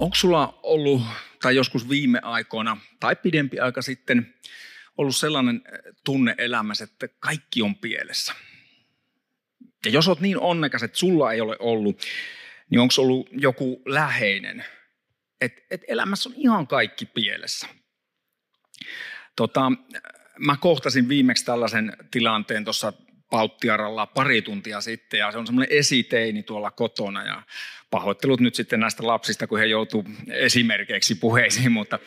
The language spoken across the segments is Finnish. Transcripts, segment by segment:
Onko sulla ollut, tai joskus viime aikoina, tai pidempi aika sitten, ollut sellainen eh, tunne elämässä, että kaikki on pielessä? Ja jos olet niin onnekas, että sulla ei ole ollut, niin onko ollut joku läheinen, että et elämässä on ihan kaikki pielessä? Tota, mä kohtasin viimeksi tällaisen tilanteen tuossa Pauttiaralla pari tuntia sitten ja se on semmoinen esiteini tuolla kotona ja pahoittelut nyt sitten näistä lapsista, kun he joutuu esimerkiksi puheisiin, mutta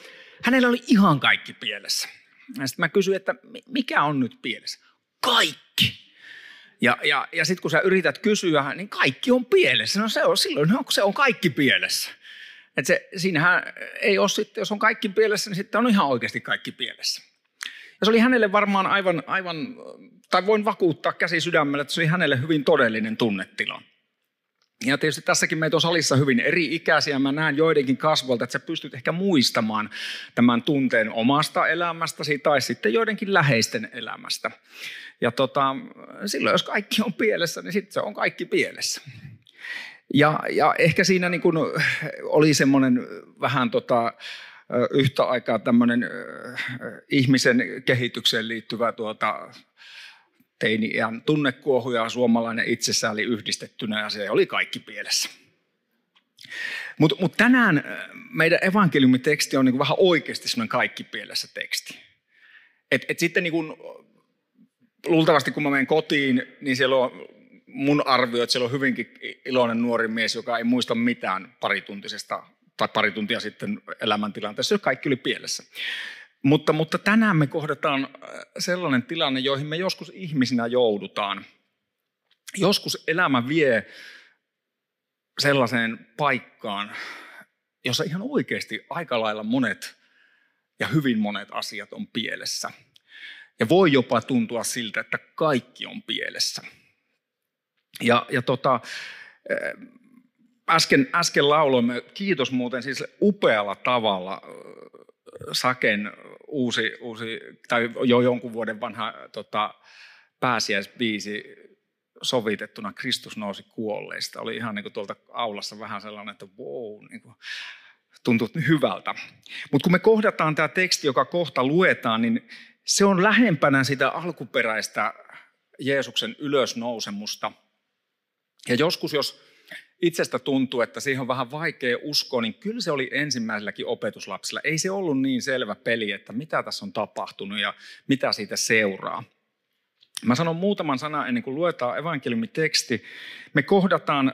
hänellä oli ihan kaikki pielessä. Ja sitten mä kysyin, että mikä on nyt pielessä? Kaikki. Ja, ja, ja sitten kun sä yrität kysyä, niin kaikki on pielessä. No se on, silloin se on kaikki pielessä. Et se, siinähän ei ole sitten, jos on kaikki pielessä, niin sitten on ihan oikeasti kaikki pielessä. Ja se oli hänelle varmaan aivan, aivan tai voin vakuuttaa käsi sydämellä, että se oli hänelle hyvin todellinen tunnetila. Ja tietysti tässäkin meitä on salissa hyvin eri ikäisiä. Mä näen joidenkin kasvolta, että sä pystyt ehkä muistamaan tämän tunteen omasta elämästäsi tai sitten joidenkin läheisten elämästä. Ja tota, silloin jos kaikki on pielessä, niin sitten se on kaikki pielessä. Ja, ja ehkä siinä niin kuin oli semmoinen vähän tota, yhtä aikaa tämmöinen ihmisen kehitykseen liittyvä tuota, teini-iän tunnekuohu ja suomalainen itsesääli yhdistettynä ja se oli kaikki pielessä. Mutta mut tänään meidän evankeliumiteksti on niinku vähän oikeasti semmoinen kaikki pielessä teksti. Et, et sitten niinku, luultavasti kun mä menen kotiin, niin siellä on mun arvio, että siellä on hyvinkin iloinen nuori mies, joka ei muista mitään parituntisesta tai pari tuntia sitten elämäntilanteessa, kaikki oli pielessä. Mutta, mutta tänään me kohdataan äh, sellainen tilanne, joihin me joskus ihmisinä joudutaan. Joskus elämä vie sellaiseen paikkaan, jossa ihan oikeasti aika lailla monet ja hyvin monet asiat on pielessä. Ja voi jopa tuntua siltä, että kaikki on pielessä. Ja, ja tota, äh, äsken, äsken lauloimme, kiitos muuten siis upealla tavalla äh, Saken uusi, uusi tai jo jonkun vuoden vanha tota, pääsiäisbiisi sovitettuna Kristus nousi kuolleista. Oli ihan niin kuin tuolta aulassa vähän sellainen, että wow, niin kuin, tuntuu hyvältä. Mutta kun me kohdataan tämä teksti, joka kohta luetaan, niin se on lähempänä sitä alkuperäistä Jeesuksen ylösnousemusta. Ja joskus, jos itsestä tuntuu, että siihen on vähän vaikea uskoa, niin kyllä se oli ensimmäiselläkin opetuslapsilla. Ei se ollut niin selvä peli, että mitä tässä on tapahtunut ja mitä siitä seuraa. Mä sanon muutaman sanan ennen kuin luetaan evankeliumiteksti. Me kohdataan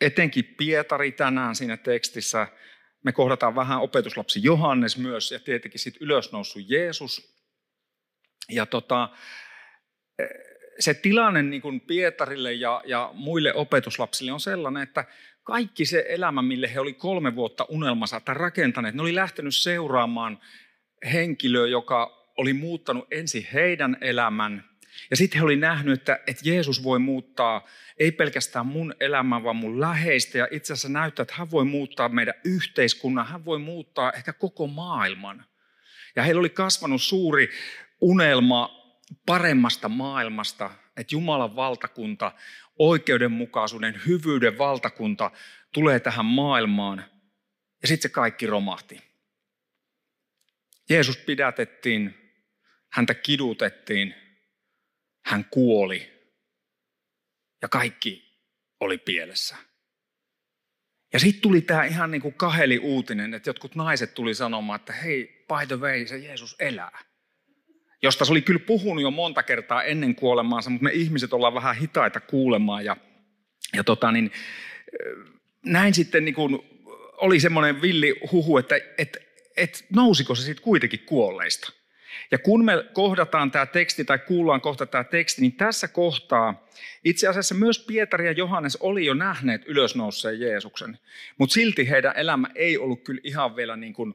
etenkin Pietari tänään siinä tekstissä. Me kohdataan vähän opetuslapsi Johannes myös ja tietenkin sitten ylösnoussut Jeesus. Ja tota, se tilanne niin kuin Pietarille ja, ja muille opetuslapsille on sellainen, että kaikki se elämä, mille he oli kolme vuotta unelmansa tai rakentaneet, ne oli lähtenyt seuraamaan henkilöä, joka oli muuttanut ensin heidän elämän. Ja sitten he oli nähnyt, että, että Jeesus voi muuttaa ei pelkästään mun elämää, vaan mun läheistä. Ja itse asiassa näyttää, että hän voi muuttaa meidän yhteiskunnan, hän voi muuttaa ehkä koko maailman. Ja heillä oli kasvanut suuri unelma paremmasta maailmasta, että Jumalan valtakunta, oikeudenmukaisuuden, hyvyyden valtakunta tulee tähän maailmaan. Ja sitten se kaikki romahti. Jeesus pidätettiin, häntä kidutettiin, hän kuoli ja kaikki oli pielessä. Ja sitten tuli tämä ihan niin kuin kaheli uutinen, että jotkut naiset tuli sanomaan, että hei, by the way, se Jeesus elää josta se oli kyllä puhunut jo monta kertaa ennen kuolemaansa, mutta me ihmiset ollaan vähän hitaita kuulemaan. Ja, ja tota niin, näin sitten niin kuin oli semmoinen villi huhu, että et, et nousiko se sitten kuitenkin kuolleista. Ja kun me kohdataan tämä teksti tai kuullaan kohta tämä teksti, niin tässä kohtaa itse asiassa myös Pietari ja Johannes oli jo nähneet ylösnouseen Jeesuksen. Mutta silti heidän elämä ei ollut kyllä ihan vielä niin kuin,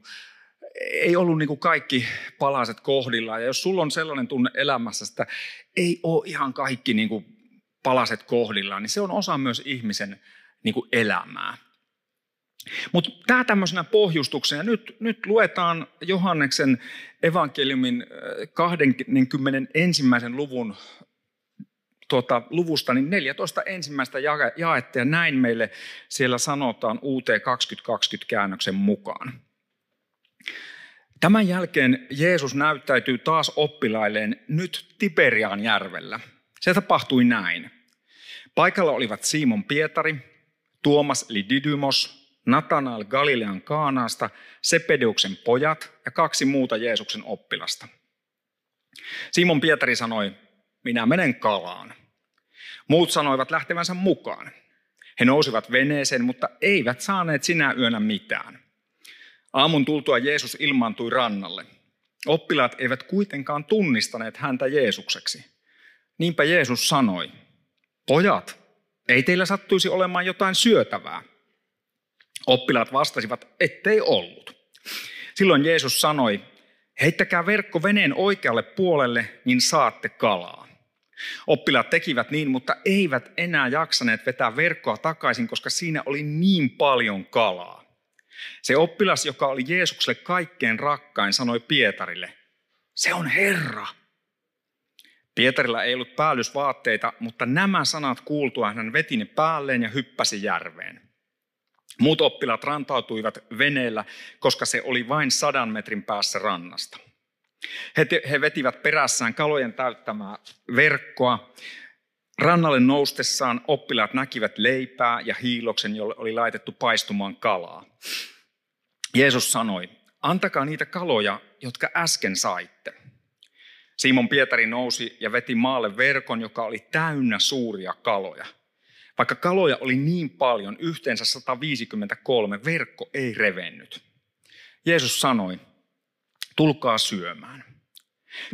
ei ollut niin kuin kaikki palaset kohdillaan. Ja jos sulla on sellainen tunne elämässä, että ei ole ihan kaikki niin kuin palaset kohdillaan, niin se on osa myös ihmisen niin kuin elämää. Mutta tämä tämmöisenä pohjustuksena. Nyt, nyt luetaan Johanneksen evankeliumin 21. luvun tuota, luvusta niin 14 ensimmäistä jaetta ja näin meille siellä sanotaan UT 2020 käännöksen mukaan. Tämän jälkeen Jeesus näyttäytyy taas oppilailleen nyt Tiberiaan järvellä. Se tapahtui näin. Paikalla olivat Simon Pietari, Tuomas eli Didymos, Natanael Galilean Kaanaasta, Sepedeuksen pojat ja kaksi muuta Jeesuksen oppilasta. Simon Pietari sanoi, minä menen kalaan. Muut sanoivat lähtevänsä mukaan. He nousivat veneeseen, mutta eivät saaneet sinä yönä mitään. Aamun tultua Jeesus ilmaantui rannalle. Oppilaat eivät kuitenkaan tunnistaneet häntä Jeesukseksi. Niinpä Jeesus sanoi, pojat, ei teillä sattuisi olemaan jotain syötävää. Oppilaat vastasivat, ettei ollut. Silloin Jeesus sanoi, heittäkää verkko veneen oikealle puolelle, niin saatte kalaa. Oppilaat tekivät niin, mutta eivät enää jaksaneet vetää verkkoa takaisin, koska siinä oli niin paljon kalaa. Se oppilas, joka oli Jeesukselle kaikkein rakkain, sanoi Pietarille, se on Herra. Pietarilla ei ollut päällysvaatteita, mutta nämä sanat kuultua hän veti ne päälleen ja hyppäsi järveen. Muut oppilaat rantautuivat veneellä, koska se oli vain sadan metrin päässä rannasta. He, he vetivät perässään kalojen täyttämää verkkoa. Rannalle noustessaan oppilaat näkivät leipää ja hiiloksen, jolle oli laitettu paistumaan kalaa. Jeesus sanoi, antakaa niitä kaloja, jotka äsken saitte. Simon Pietari nousi ja veti maalle verkon, joka oli täynnä suuria kaloja – vaikka kaloja oli niin paljon, yhteensä 153, verkko ei revennyt. Jeesus sanoi, tulkaa syömään.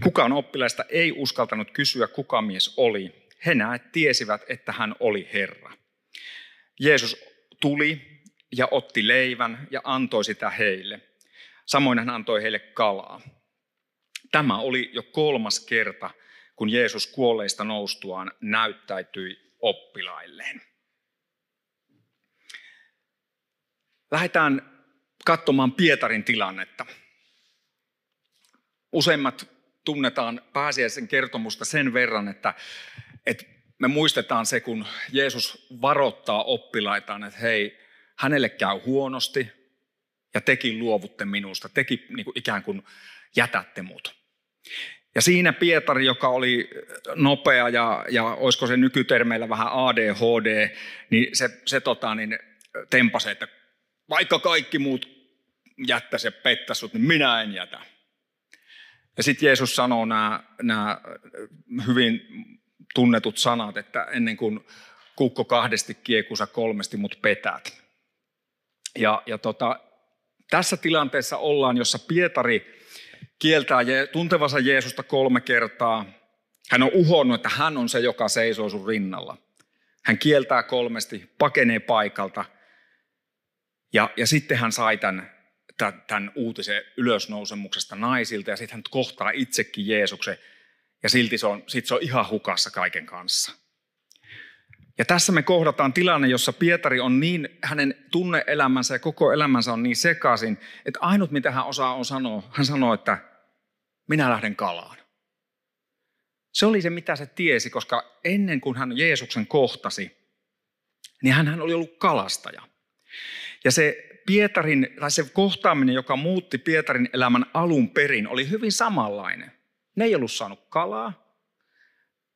Kukaan oppilaista ei uskaltanut kysyä, kuka mies oli. He näet tiesivät, että hän oli Herra. Jeesus tuli ja otti leivän ja antoi sitä heille. Samoin hän antoi heille kalaa. Tämä oli jo kolmas kerta, kun Jeesus kuolleista noustuaan näyttäytyi oppilailleen. Lähdetään katsomaan Pietarin tilannetta. Useimmat tunnetaan pääsiäisen kertomusta sen verran, että, että me muistetaan se, kun Jeesus varoittaa oppilaitaan, että hei, hänelle käy huonosti ja tekin luovutte minusta, tekin niin kuin ikään kuin jätätte mut. Ja siinä Pietari, joka oli nopea ja, ja olisiko se nykytermeillä vähän ADHD, niin se, se tota, niin tempasi, että vaikka kaikki muut jättäisi ja pettäisi niin minä en jätä. Ja sitten Jeesus sanoo nämä, nämä hyvin tunnetut sanat, että ennen kuin kukko kahdesti kiekusa kolmesti mut petät. Ja, ja tota, tässä tilanteessa ollaan, jossa Pietari kieltää tuntevansa Jeesusta kolme kertaa. Hän on uhonnut, että hän on se, joka seisoo sun rinnalla. Hän kieltää kolmesti, pakenee paikalta. Ja, ja sitten hän sai tämän, tämän uutisen ylösnousemuksesta naisilta ja sitten hän kohtaa itsekin Jeesuksen. Ja silti se on, sit se on ihan hukassa kaiken kanssa. Ja tässä me kohdataan tilanne, jossa Pietari on niin, hänen tunneelämänsä ja koko elämänsä on niin sekaisin, että ainut mitä hän osaa on sanoa, hän sanoo, että minä lähden kalaan. Se oli se, mitä se tiesi, koska ennen kuin hän Jeesuksen kohtasi, niin hän oli ollut kalastaja. Ja se Pietarin, tai se kohtaaminen, joka muutti Pietarin elämän alun perin, oli hyvin samanlainen. Ne ei ollut saanut kalaa,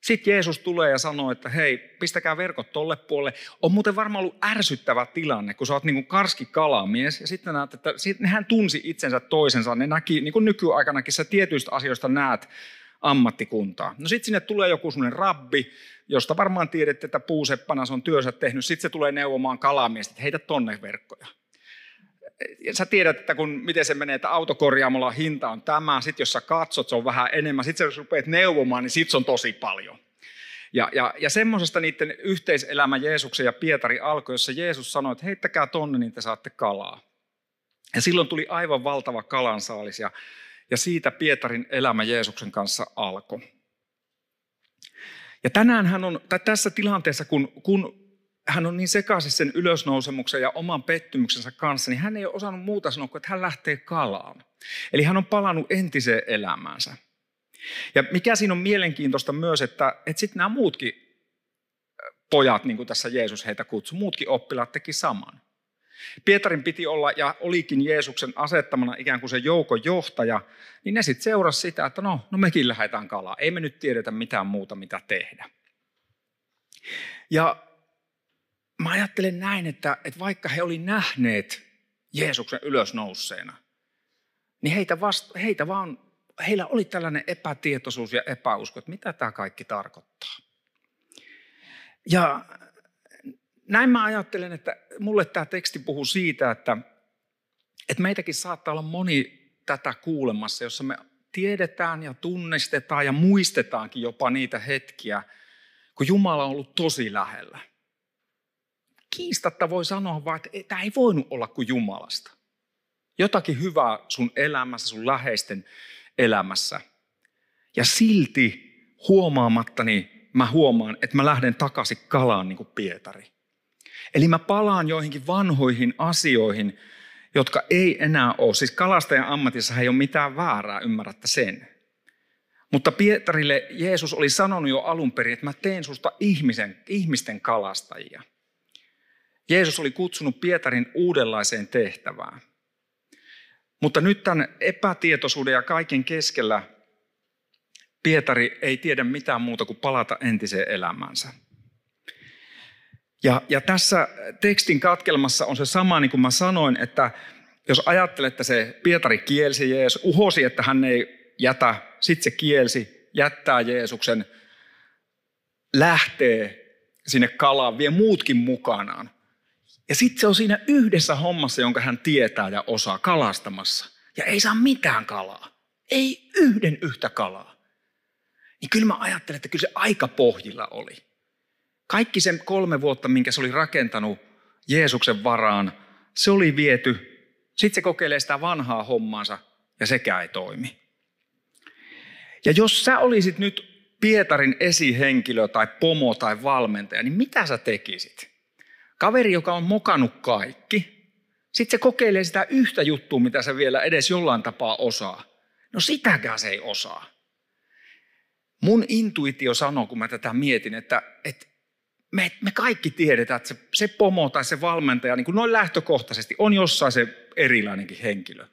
sitten Jeesus tulee ja sanoo, että hei, pistäkää verkot tolle puolelle. On muuten varmaan ollut ärsyttävä tilanne, kun sä oot niin kuin karski kalamies. Ja sitten näet, että hän tunsi itsensä toisensa. Ne näki, niin kuin nykyaikanakin sä tietyistä asioista näet ammattikuntaa. No sitten sinne tulee joku semmoinen rabbi, josta varmaan tiedätte, että puuseppana se on työnsä tehnyt. Sitten se tulee neuvomaan kalamiestä, että heitä tonne verkkoja. Sä tiedät, että kun, miten se menee, että autokorjaamolla hinta on tämä, sitten jos sä katsot, se on vähän enemmän, sitten jos rupeat neuvomaan, niin sitten se on tosi paljon. Ja, ja, ja semmoisesta niiden yhteiselämä Jeesuksen ja Pietari alkoi, jossa Jeesus sanoi, että heittäkää tonne, niin te saatte kalaa. Ja silloin tuli aivan valtava kalansaalis ja, ja siitä Pietarin elämä Jeesuksen kanssa alkoi. Ja tänään hän on, tai tässä tilanteessa, kun, kun hän on niin sekaisin sen ylösnousemuksen ja oman pettymyksensä kanssa, niin hän ei ole osannut muuta sanoa kuin, että hän lähtee kalaan. Eli hän on palannut entiseen elämäänsä. Ja mikä siinä on mielenkiintoista myös, että, että sitten nämä muutkin pojat, niin kuin tässä Jeesus heitä kutsui, muutkin oppilaat teki saman. Pietarin piti olla ja olikin Jeesuksen asettamana ikään kuin se joukon johtaja, niin ne sitten seurasi sitä, että no, no mekin lähdetään kalaa. Ei me nyt tiedetä mitään muuta, mitä tehdä. Ja mä ajattelen näin, että, että vaikka he oli nähneet Jeesuksen ylösnousseena, niin heitä, vasta, heitä vaan, heillä oli tällainen epätietoisuus ja epäusko, että mitä tämä kaikki tarkoittaa. Ja näin mä ajattelen, että mulle tämä teksti puhuu siitä, että, että meitäkin saattaa olla moni tätä kuulemassa, jossa me tiedetään ja tunnistetaan ja muistetaankin jopa niitä hetkiä, kun Jumala on ollut tosi lähellä. Kiistatta voi sanoa vaan, että tämä ei voinut olla kuin Jumalasta. Jotakin hyvää sun elämässä, sun läheisten elämässä. Ja silti huomaamattani mä huomaan, että mä lähden takaisin kalaan niin kuin Pietari. Eli mä palaan joihinkin vanhoihin asioihin, jotka ei enää ole. Siis kalastajan ammatissa ei ole mitään väärää, ymmärrätte sen. Mutta Pietarille Jeesus oli sanonut jo alun perin, että mä teen susta ihmisen, ihmisten kalastajia. Jeesus oli kutsunut Pietarin uudenlaiseen tehtävään. Mutta nyt tämän epätietoisuuden ja kaiken keskellä Pietari ei tiedä mitään muuta kuin palata entiseen elämäänsä. Ja, ja tässä tekstin katkelmassa on se sama, niin kuin mä sanoin, että jos ajattelette se Pietari kielsi Jeesus, uhosi, että hän ei jätä, sitten se kielsi, jättää Jeesuksen, lähtee sinne kalaan, vie muutkin mukanaan. Ja sitten se on siinä yhdessä hommassa, jonka hän tietää ja osaa kalastamassa. Ja ei saa mitään kalaa. Ei yhden yhtä kalaa. Niin kyllä mä ajattelen, että kyllä se aika pohjilla oli. Kaikki sen kolme vuotta, minkä se oli rakentanut Jeesuksen varaan, se oli viety. Sitten se kokeilee sitä vanhaa hommaansa ja sekään ei toimi. Ja jos sä olisit nyt Pietarin esihenkilö tai pomo tai valmentaja, niin mitä sä tekisit? Kaveri, joka on mokannut kaikki, sitten se kokeilee sitä yhtä juttua, mitä se vielä edes jollain tapaa osaa. No sitäkään se ei osaa. Mun intuitio sanoo, kun mä tätä mietin, että, että me, me kaikki tiedetään, että se, se pomo tai se valmentaja, niin kuin noin lähtökohtaisesti, on jossain se erilainenkin henkilö.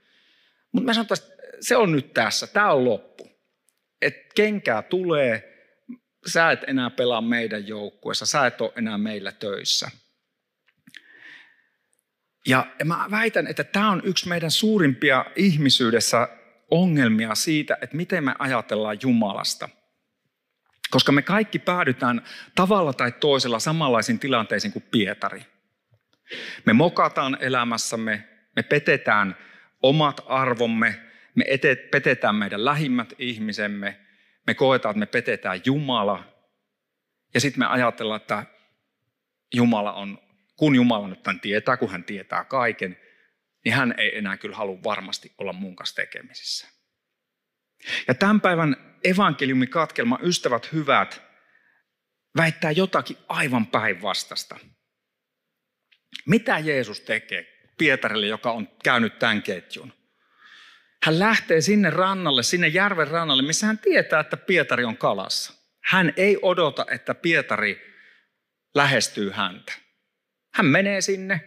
Mutta mä sanotaan, että se on nyt tässä, tämä on loppu. Et kenkää tulee, sä et enää pelaa meidän joukkueessa, sä et ole enää meillä töissä. Ja, mä väitän, että tämä on yksi meidän suurimpia ihmisyydessä ongelmia siitä, että miten me ajatellaan Jumalasta – koska me kaikki päädytään tavalla tai toisella samanlaisiin tilanteisiin kuin Pietari. Me mokataan elämässämme, me petetään omat arvomme, me etet, petetään meidän lähimmät ihmisemme, me koetaan, että me petetään Jumala. Ja sitten me ajatellaan, että Jumala on, kun Jumala nyt tämän tietää, kun hän tietää kaiken, niin hän ei enää kyllä halua varmasti olla mun kanssa tekemisissä. Ja tämän päivän evankeliumikatkelma, ystävät hyvät, väittää jotakin aivan päinvastasta. Mitä Jeesus tekee Pietarille, joka on käynyt tämän ketjun? Hän lähtee sinne rannalle, sinne järven rannalle, missä hän tietää, että Pietari on kalassa. Hän ei odota, että Pietari lähestyy häntä. Hän menee sinne,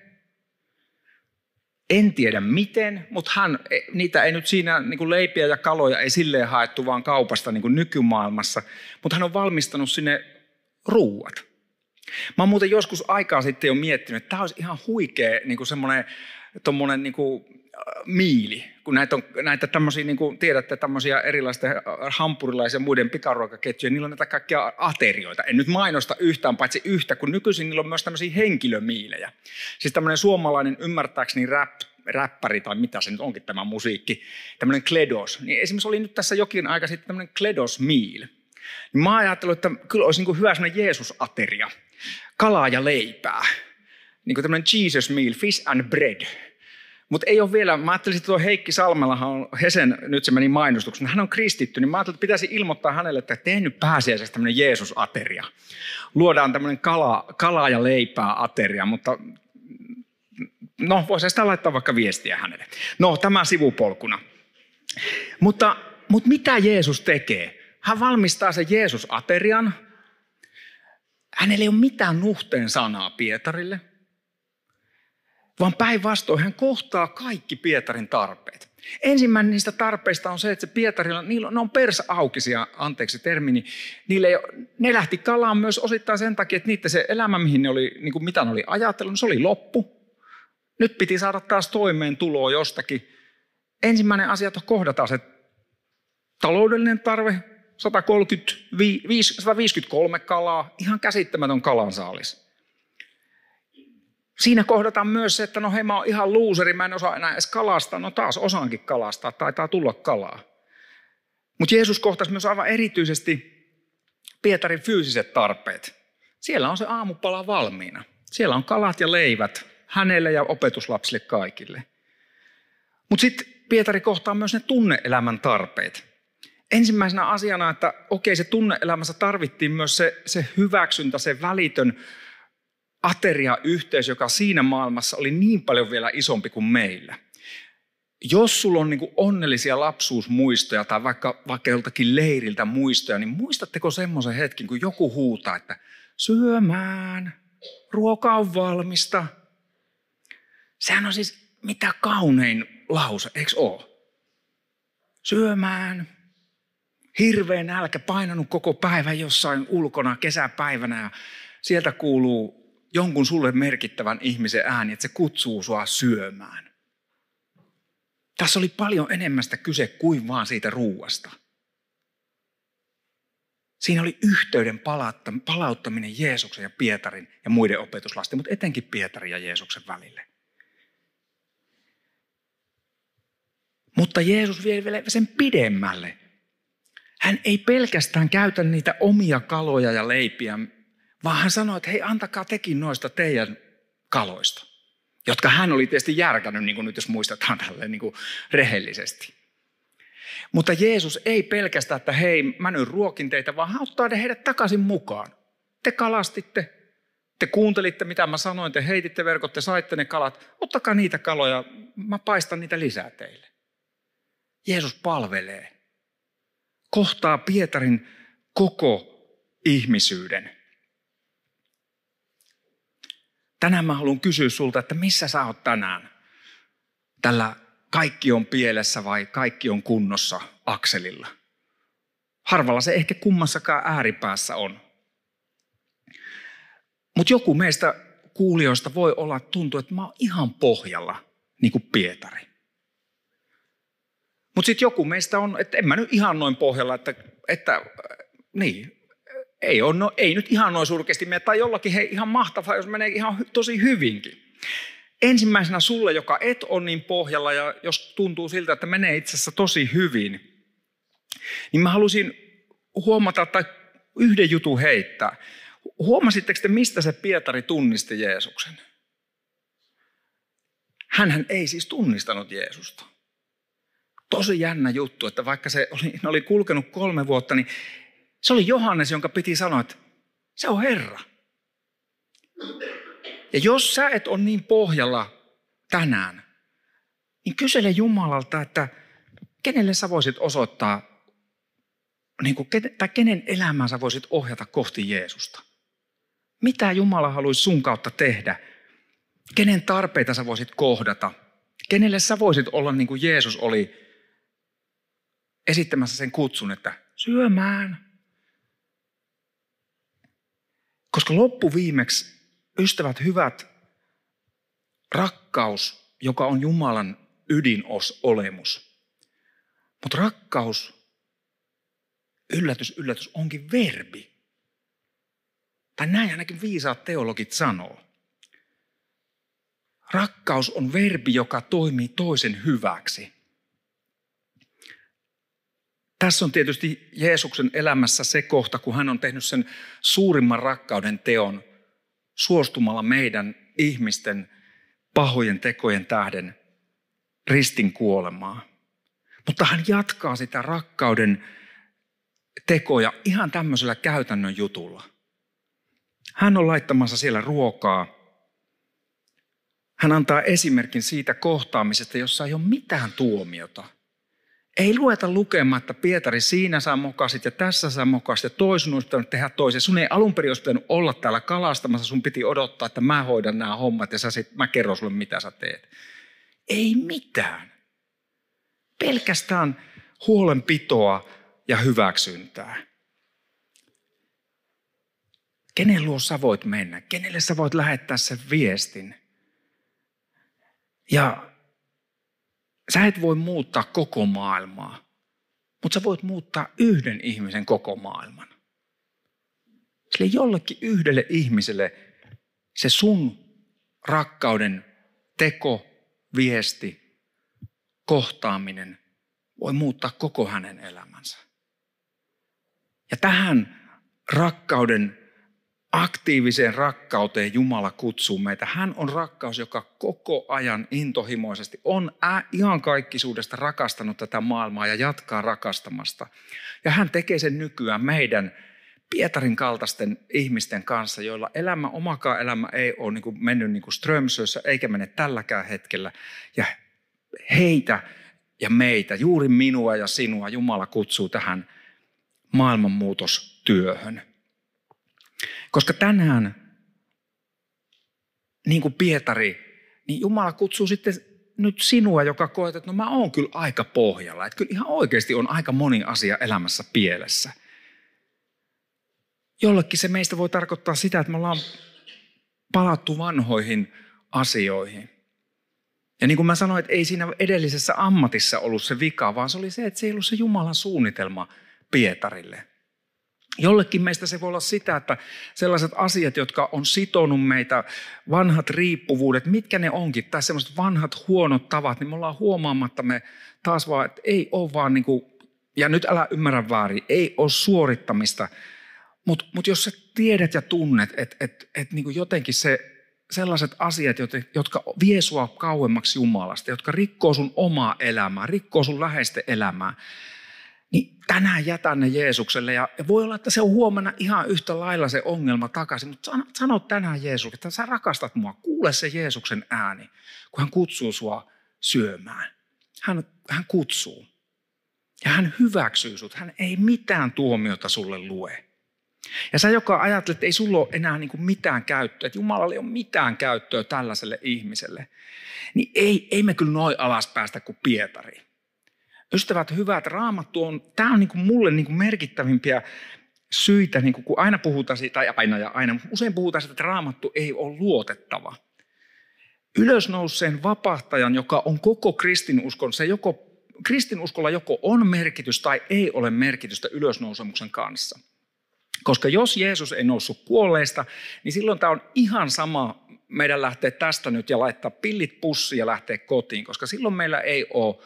en tiedä miten, mutta hän, e, niitä ei nyt siinä niin kuin leipiä ja kaloja ei silleen haettu vaan kaupasta niin kuin nykymaailmassa, mutta hän on valmistanut sinne ruuat. Mä oon muuten joskus aikaa sitten jo miettinyt, että tämä olisi ihan huikea niin kuin semmoinen tommonen, niin kuin, miili, kun näitä, on, näitä tämmöisiä, niin kuin tiedätte, tämmöisiä erilaisten hampurilaisia muiden pikaruokaketjuja, niillä on näitä kaikkia aterioita. En nyt mainosta yhtään, paitsi yhtä, kun nykyisin niillä on myös tämmöisiä henkilömiilejä. Siis tämmöinen suomalainen, ymmärtääkseni rap, räppäri tai mitä se nyt onkin tämä musiikki, tämmöinen kledos. Niin esimerkiksi oli nyt tässä jokin aika sitten tämmöinen kledos meal. Niin mä ajattelin, että kyllä olisi niin kuin hyvä semmoinen Jeesus-ateria. Kalaa ja leipää. Niin kuin tämmöinen Jesus meal, fish and bread. Mutta ei ole vielä, mä ajattelin, että tuo Heikki Salmelahan on Hesen, nyt se meni mainostuksen, hän on kristitty, niin mä ajattelin, että pitäisi ilmoittaa hänelle, että tehnyt pääsiäiseksi tämmöinen Jeesus-ateria. Luodaan tämmöinen kala, kala ja leipää ateria, mutta no voisi sitä laittaa vaikka viestiä hänelle. No tämä sivupolkuna. Mutta, mutta mitä Jeesus tekee? Hän valmistaa sen Jeesus-aterian. Hänellä ei ole mitään nuhteen sanaa Pietarille vaan päinvastoin hän kohtaa kaikki Pietarin tarpeet. Ensimmäinen niistä tarpeista on se, että se Pietarilla, niillä on, ne on persaukisia, anteeksi termini, niille ne lähti kalaan myös osittain sen takia, että niiden se elämä, mihin ne oli, niin kuin mitä ne oli ajatellut, se oli loppu. Nyt piti saada taas toimeen tuloa jostakin. Ensimmäinen asia, että kohdataan se taloudellinen tarve, 135, 153 kalaa, ihan käsittämätön kalansaalis siinä kohdataan myös se, että no hei mä oon ihan luuseri, mä en osaa enää edes kalastaa. No taas osaankin kalastaa, taitaa tulla kalaa. Mutta Jeesus kohtasi myös aivan erityisesti Pietarin fyysiset tarpeet. Siellä on se aamupala valmiina. Siellä on kalat ja leivät hänelle ja opetuslapsille kaikille. Mutta sitten Pietari kohtaa myös ne tunneelämän tarpeet. Ensimmäisenä asiana, että okei, se tunneelämässä tarvittiin myös se, se hyväksyntä, se välitön ateria-yhteys, joka siinä maailmassa oli niin paljon vielä isompi kuin meillä. Jos sulla on niin onnellisia lapsuusmuistoja tai vaikka, vaikka joltakin leiriltä muistoja, niin muistatteko semmoisen hetkin, kun joku huutaa, että syömään, ruoka on valmista. Sehän on siis mitä kaunein lause, eikö ole? Syömään, hirveän nälkä painanut koko päivän jossain ulkona kesäpäivänä ja sieltä kuuluu jonkun sulle merkittävän ihmisen ääni, että se kutsuu sua syömään. Tässä oli paljon enemmästä kyse kuin vaan siitä ruuasta. Siinä oli yhteyden palauttaminen Jeesuksen ja Pietarin ja muiden opetuslasten, mutta etenkin Pietarin ja Jeesuksen välille. Mutta Jeesus vie vielä sen pidemmälle. Hän ei pelkästään käytä niitä omia kaloja ja leipiä, vaan hän sanoi, että hei antakaa tekin noista teidän kaloista, jotka hän oli tietysti järkännyt, niin kuin nyt jos muistetaan tälleen niin kuin rehellisesti. Mutta Jeesus ei pelkästään, että hei, mä nyt ruokin teitä, vaan hän ottaa heidät takaisin mukaan. Te kalastitte, te kuuntelitte mitä mä sanoin, te heititte verkot, te saitte ne kalat. Ottakaa niitä kaloja, mä paistan niitä lisää teille. Jeesus palvelee. Kohtaa Pietarin koko ihmisyyden. Tänään mä haluan kysyä sulta, että missä sä oot tänään? Tällä kaikki on pielessä vai kaikki on kunnossa akselilla? Harvalla se ehkä kummassakaan ääripäässä on. Mutta joku meistä kuulijoista voi olla tuntuu, että mä oon ihan pohjalla, niin kuin Pietari. Mutta sitten joku meistä on, että en mä nyt ihan noin pohjalla, että, että niin, ei, ole, no, ei nyt ihan noin surkeasti mene, tai jollakin hei, ihan mahtavaa, jos menee ihan tosi hyvinkin. Ensimmäisenä sulle, joka et ole niin pohjalla, ja jos tuntuu siltä, että menee itse asiassa tosi hyvin, niin mä halusin huomata tai yhden jutun heittää. Huomasitteko te, mistä se Pietari tunnisti Jeesuksen? Hänhän ei siis tunnistanut Jeesusta. Tosi jännä juttu, että vaikka se oli, ne oli kulkenut kolme vuotta, niin se oli Johannes, jonka piti sanoa, että se on Herra. Ja jos sä et ole niin pohjalla tänään, niin kysele Jumalalta, että kenelle sä voisit osoittaa, niin kuin, tai kenen elämää sä voisit ohjata kohti Jeesusta. Mitä Jumala haluaisi sun kautta tehdä? Kenen tarpeita sä voisit kohdata? Kenelle sä voisit olla niin kuin Jeesus oli esittämässä sen kutsun, että syömään, koska loppuviimeksi, ystävät hyvät, rakkaus, joka on Jumalan ydinolemus. Mutta rakkaus, yllätys, yllätys, onkin verbi. Tai näin ainakin viisaat teologit sanoo. Rakkaus on verbi, joka toimii toisen hyväksi. Tässä on tietysti Jeesuksen elämässä se kohta, kun hän on tehnyt sen suurimman rakkauden teon suostumalla meidän ihmisten pahojen tekojen tähden ristin kuolemaa. Mutta hän jatkaa sitä rakkauden tekoja ihan tämmöisellä käytännön jutulla. Hän on laittamassa siellä ruokaa. Hän antaa esimerkin siitä kohtaamisesta, jossa ei ole mitään tuomiota – ei lueta lukemaan, että Pietari siinä sä mokasit ja tässä sä mokasit ja toisun olisi pitänyt tehdä toisen. Sun ei alun perin olisi pitänyt olla täällä kalastamassa, sun piti odottaa, että mä hoidan nämä hommat ja sä sit, mä kerron sulle mitä sä teet. Ei mitään. Pelkästään huolenpitoa ja hyväksyntää. Kenen luo sä voit mennä? Kenelle sä voit lähettää sen viestin? Ja Sä et voi muuttaa koko maailmaa, mutta sä voit muuttaa yhden ihmisen koko maailman. Sille jollekin yhdelle ihmiselle se sun rakkauden teko, viesti, kohtaaminen voi muuttaa koko hänen elämänsä. Ja tähän rakkauden aktiiviseen rakkauteen Jumala kutsuu meitä. Hän on rakkaus, joka koko ajan intohimoisesti on ihan kaikkisuudesta rakastanut tätä maailmaa ja jatkaa rakastamasta. Ja hän tekee sen nykyään meidän Pietarin kaltaisten ihmisten kanssa, joilla elämä, omakaan elämä ei ole niin kuin mennyt niin kuin Strömsössä eikä mene tälläkään hetkellä. Ja heitä ja meitä, juuri minua ja sinua, Jumala kutsuu tähän maailmanmuutostyöhön. Koska tänään, niin kuin Pietari, niin Jumala kutsuu sitten nyt sinua, joka koet, että no mä oon kyllä aika pohjalla. Että kyllä ihan oikeasti on aika moni asia elämässä pielessä. Jollekin se meistä voi tarkoittaa sitä, että me ollaan palattu vanhoihin asioihin. Ja niin kuin mä sanoin, että ei siinä edellisessä ammatissa ollut se vika, vaan se oli se, että se ei ollut se Jumalan suunnitelma Pietarille. Jollekin meistä se voi olla sitä, että sellaiset asiat, jotka on sitonut meitä, vanhat riippuvuudet, mitkä ne onkin, tai sellaiset vanhat huonot tavat, niin me ollaan huomaamatta me taas vaan, että ei ole vaan niin kuin, ja nyt älä ymmärrä väärin, ei ole suorittamista. Mutta mut jos sä tiedät ja tunnet, että et, et niin jotenkin se, sellaiset asiat, jotka vie sua kauemmaksi Jumalasta, jotka rikkoo sun omaa elämää, rikkoo sun läheisten elämää, niin tänään jätän ne Jeesukselle. Ja, voi olla, että se on huomenna ihan yhtä lailla se ongelma takaisin. Mutta sano, tänään Jeesukselle, että sä rakastat mua. Kuule se Jeesuksen ääni, kun hän kutsuu sua syömään. Hän, hän kutsuu. Ja hän hyväksyy sut. Hän ei mitään tuomiota sulle lue. Ja sä, joka ajattelet, että ei sulla ole enää niin mitään käyttöä, että Jumalalla ei ole mitään käyttöä tällaiselle ihmiselle, niin ei, ei me kyllä noin alas päästä kuin Pietari. Ystävät hyvät, raamattu on, tämä on niin kuin mulle niin kuin merkittävimpiä syitä, niin kuin kun aina puhutaan siitä, tai aina ja aina, usein puhutaan siitä, että raamattu ei ole luotettava. Ylösnouseen vapahtajan, joka on koko kristinuskon, se joko, kristinuskolla joko on merkitys tai ei ole merkitystä ylösnousemuksen kanssa. Koska jos Jeesus ei noussut kuolleista, niin silloin tämä on ihan sama meidän lähteä tästä nyt ja laittaa pillit pussiin ja lähteä kotiin, koska silloin meillä ei ole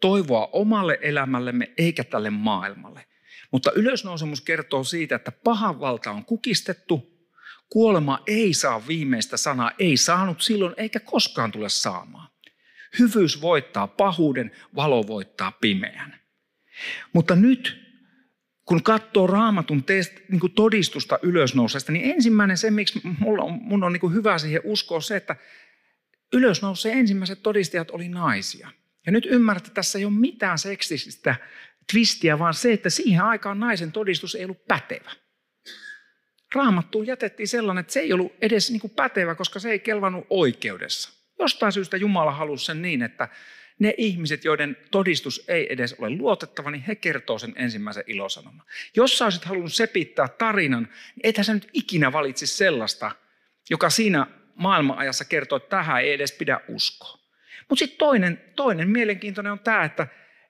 toivoa omalle elämällemme eikä tälle maailmalle. Mutta ylösnousemus kertoo siitä, että pahan valta on kukistettu, kuolema ei saa viimeistä sanaa, ei saanut silloin eikä koskaan tule saamaan. Hyvyys voittaa pahuuden, valo voittaa pimeän. Mutta nyt, kun katsoo raamatun test, niin kuin todistusta ylösnousesta, niin ensimmäinen se, miksi mulla on, mun on niin kuin hyvä siihen uskoa, se, että ylösnouseen ensimmäiset todistajat oli naisia. Ja nyt ymmärrät, että tässä ei ole mitään seksistä twistiä, vaan se, että siihen aikaan naisen todistus ei ollut pätevä. Raamattuun jätettiin sellainen, että se ei ollut edes niin kuin pätevä, koska se ei kelvannut oikeudessa. Jostain syystä Jumala halusi sen niin, että ne ihmiset, joiden todistus ei edes ole luotettava, niin he kertoo sen ensimmäisen ilosanoman. Jos sä olisit halunnut sepittää tarinan, niin ethän sä nyt ikinä valitsisi sellaista, joka siinä maailmanajassa kertoo, että tähän ei edes pidä uskoa. Mutta sitten toinen, toinen mielenkiintoinen on tämä, että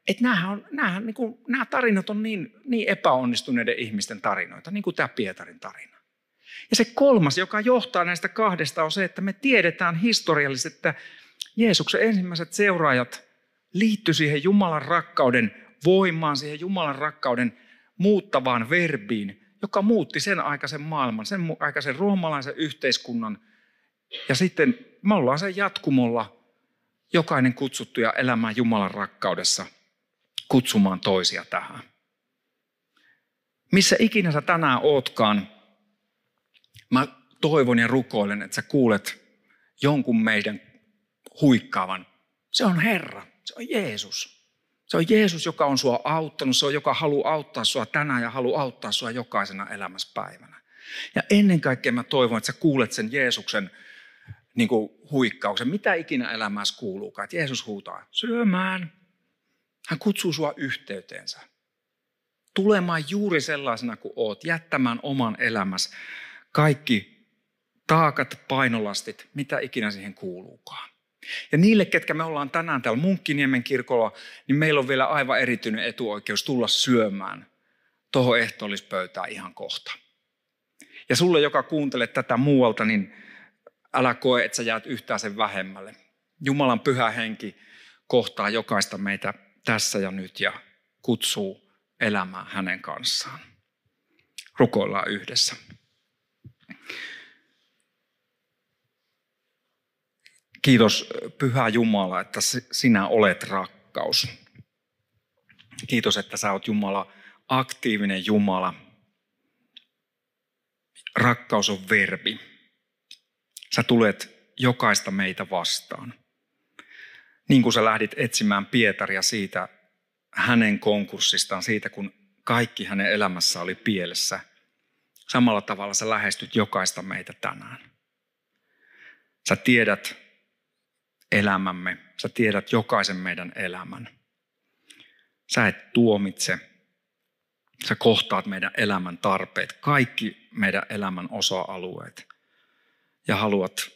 et näähän on, niin nämä tarinat on niin, niin epäonnistuneiden ihmisten tarinoita, niin kuin tämä Pietarin tarina. Ja se kolmas, joka johtaa näistä kahdesta, on se, että me tiedetään historiallisesti, että Jeesuksen ensimmäiset seuraajat liittyi siihen Jumalan rakkauden voimaan, siihen Jumalan rakkauden muuttavaan verbiin, joka muutti sen aikaisen maailman, sen aikaisen roomalaisen yhteiskunnan. Ja sitten me ollaan sen jatkumolla jokainen kutsuttuja elämään Jumalan rakkaudessa, kutsumaan toisia tähän. Missä ikinä sä tänään ootkaan, mä toivon ja rukoilen, että sä kuulet jonkun meidän huikkaavan. Se on Herra, se on Jeesus. Se on Jeesus, joka on sua auttanut, se on joka haluaa auttaa sua tänään ja haluaa auttaa sua jokaisena elämäspäivänä. Ja ennen kaikkea mä toivon, että sä kuulet sen Jeesuksen niin kuin huikkauksen, mitä ikinä elämässä kuuluukaan. Että Jeesus huutaa syömään. Hän kutsuu sua yhteyteensä. Tulemaan juuri sellaisena kuin oot, jättämään oman elämässä kaikki taakat, painolastit, mitä ikinä siihen kuuluukaan. Ja niille, ketkä me ollaan tänään täällä Munkkiniemen kirkolla, niin meillä on vielä aivan erityinen etuoikeus tulla syömään tuohon ehtoollispöytään ihan kohta. Ja sulle, joka kuuntelet tätä muualta, niin älä koe, että sä jäät yhtään sen vähemmälle. Jumalan pyhä henki kohtaa jokaista meitä tässä ja nyt ja kutsuu elämään hänen kanssaan. Rukoillaan yhdessä. Kiitos Pyhä Jumala, että sinä olet rakkaus. Kiitos, että sä oot Jumala, aktiivinen Jumala. Rakkaus on verbi. Sä tulet jokaista meitä vastaan. Niin kuin sä lähdit etsimään Pietaria siitä hänen konkurssistaan, siitä kun kaikki hänen elämässä oli pielessä. Samalla tavalla sä lähestyt jokaista meitä tänään. Sä tiedät elämämme. Sä tiedät jokaisen meidän elämän. Sä et tuomitse. Sä kohtaat meidän elämän tarpeet, kaikki meidän elämän osa-alueet. Ja haluat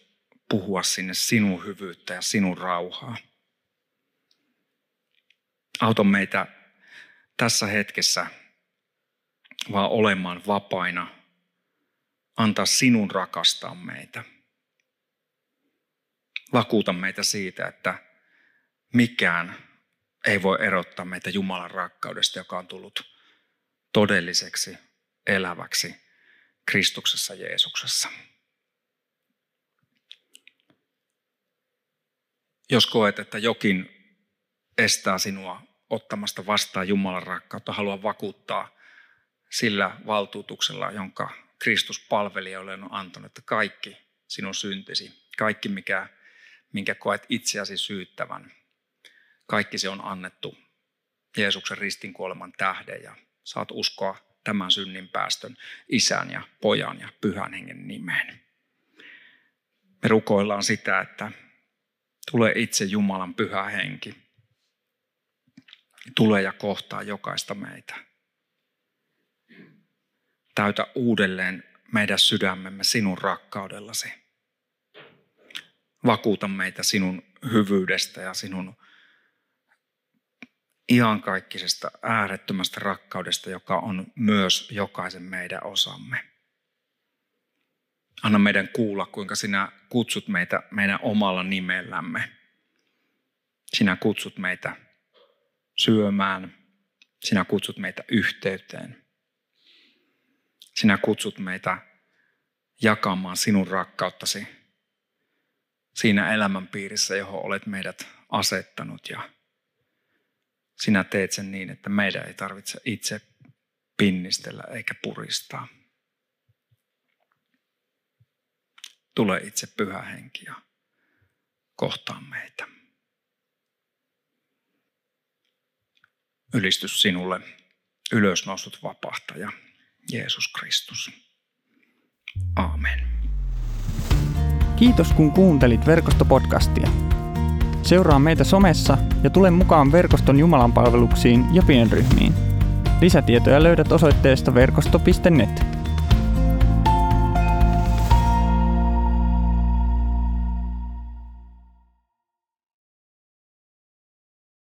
puhua sinne sinun hyvyyttä ja sinun rauhaa. Auta meitä tässä hetkessä vaan olemaan vapaina, antaa sinun rakastaa meitä vakuuta meitä siitä, että mikään ei voi erottaa meitä Jumalan rakkaudesta, joka on tullut todelliseksi, eläväksi Kristuksessa Jeesuksessa. Jos koet, että jokin estää sinua ottamasta vastaan Jumalan rakkautta, haluan vakuuttaa sillä valtuutuksella, jonka Kristus palvelijoille on antanut, että kaikki sinun syntisi, kaikki mikä minkä koet itseäsi syyttävän. Kaikki se on annettu Jeesuksen ristinkuoleman tähden ja saat uskoa tämän synnin päästön isän ja pojan ja pyhän hengen nimeen. Me rukoillaan sitä, että tule itse Jumalan pyhä henki. Tule ja kohtaa jokaista meitä. Täytä uudelleen meidän sydämemme sinun rakkaudellasi vakuuta meitä sinun hyvyydestä ja sinun iankaikkisesta äärettömästä rakkaudesta, joka on myös jokaisen meidän osamme. Anna meidän kuulla, kuinka sinä kutsut meitä meidän omalla nimellämme. Sinä kutsut meitä syömään. Sinä kutsut meitä yhteyteen. Sinä kutsut meitä jakamaan sinun rakkauttasi siinä elämänpiirissä, johon olet meidät asettanut ja sinä teet sen niin, että meidän ei tarvitse itse pinnistellä eikä puristaa. Tule itse pyhä henki ja kohtaa meitä. Ylistys sinulle, ylösnousut vapahtaja, Jeesus Kristus. Amen. Kiitos kun kuuntelit verkostopodcastia. Seuraa meitä somessa ja tule mukaan verkoston Jumalan palveluksiin ja pienryhmiin. Lisätietoja löydät osoitteesta verkosto.net.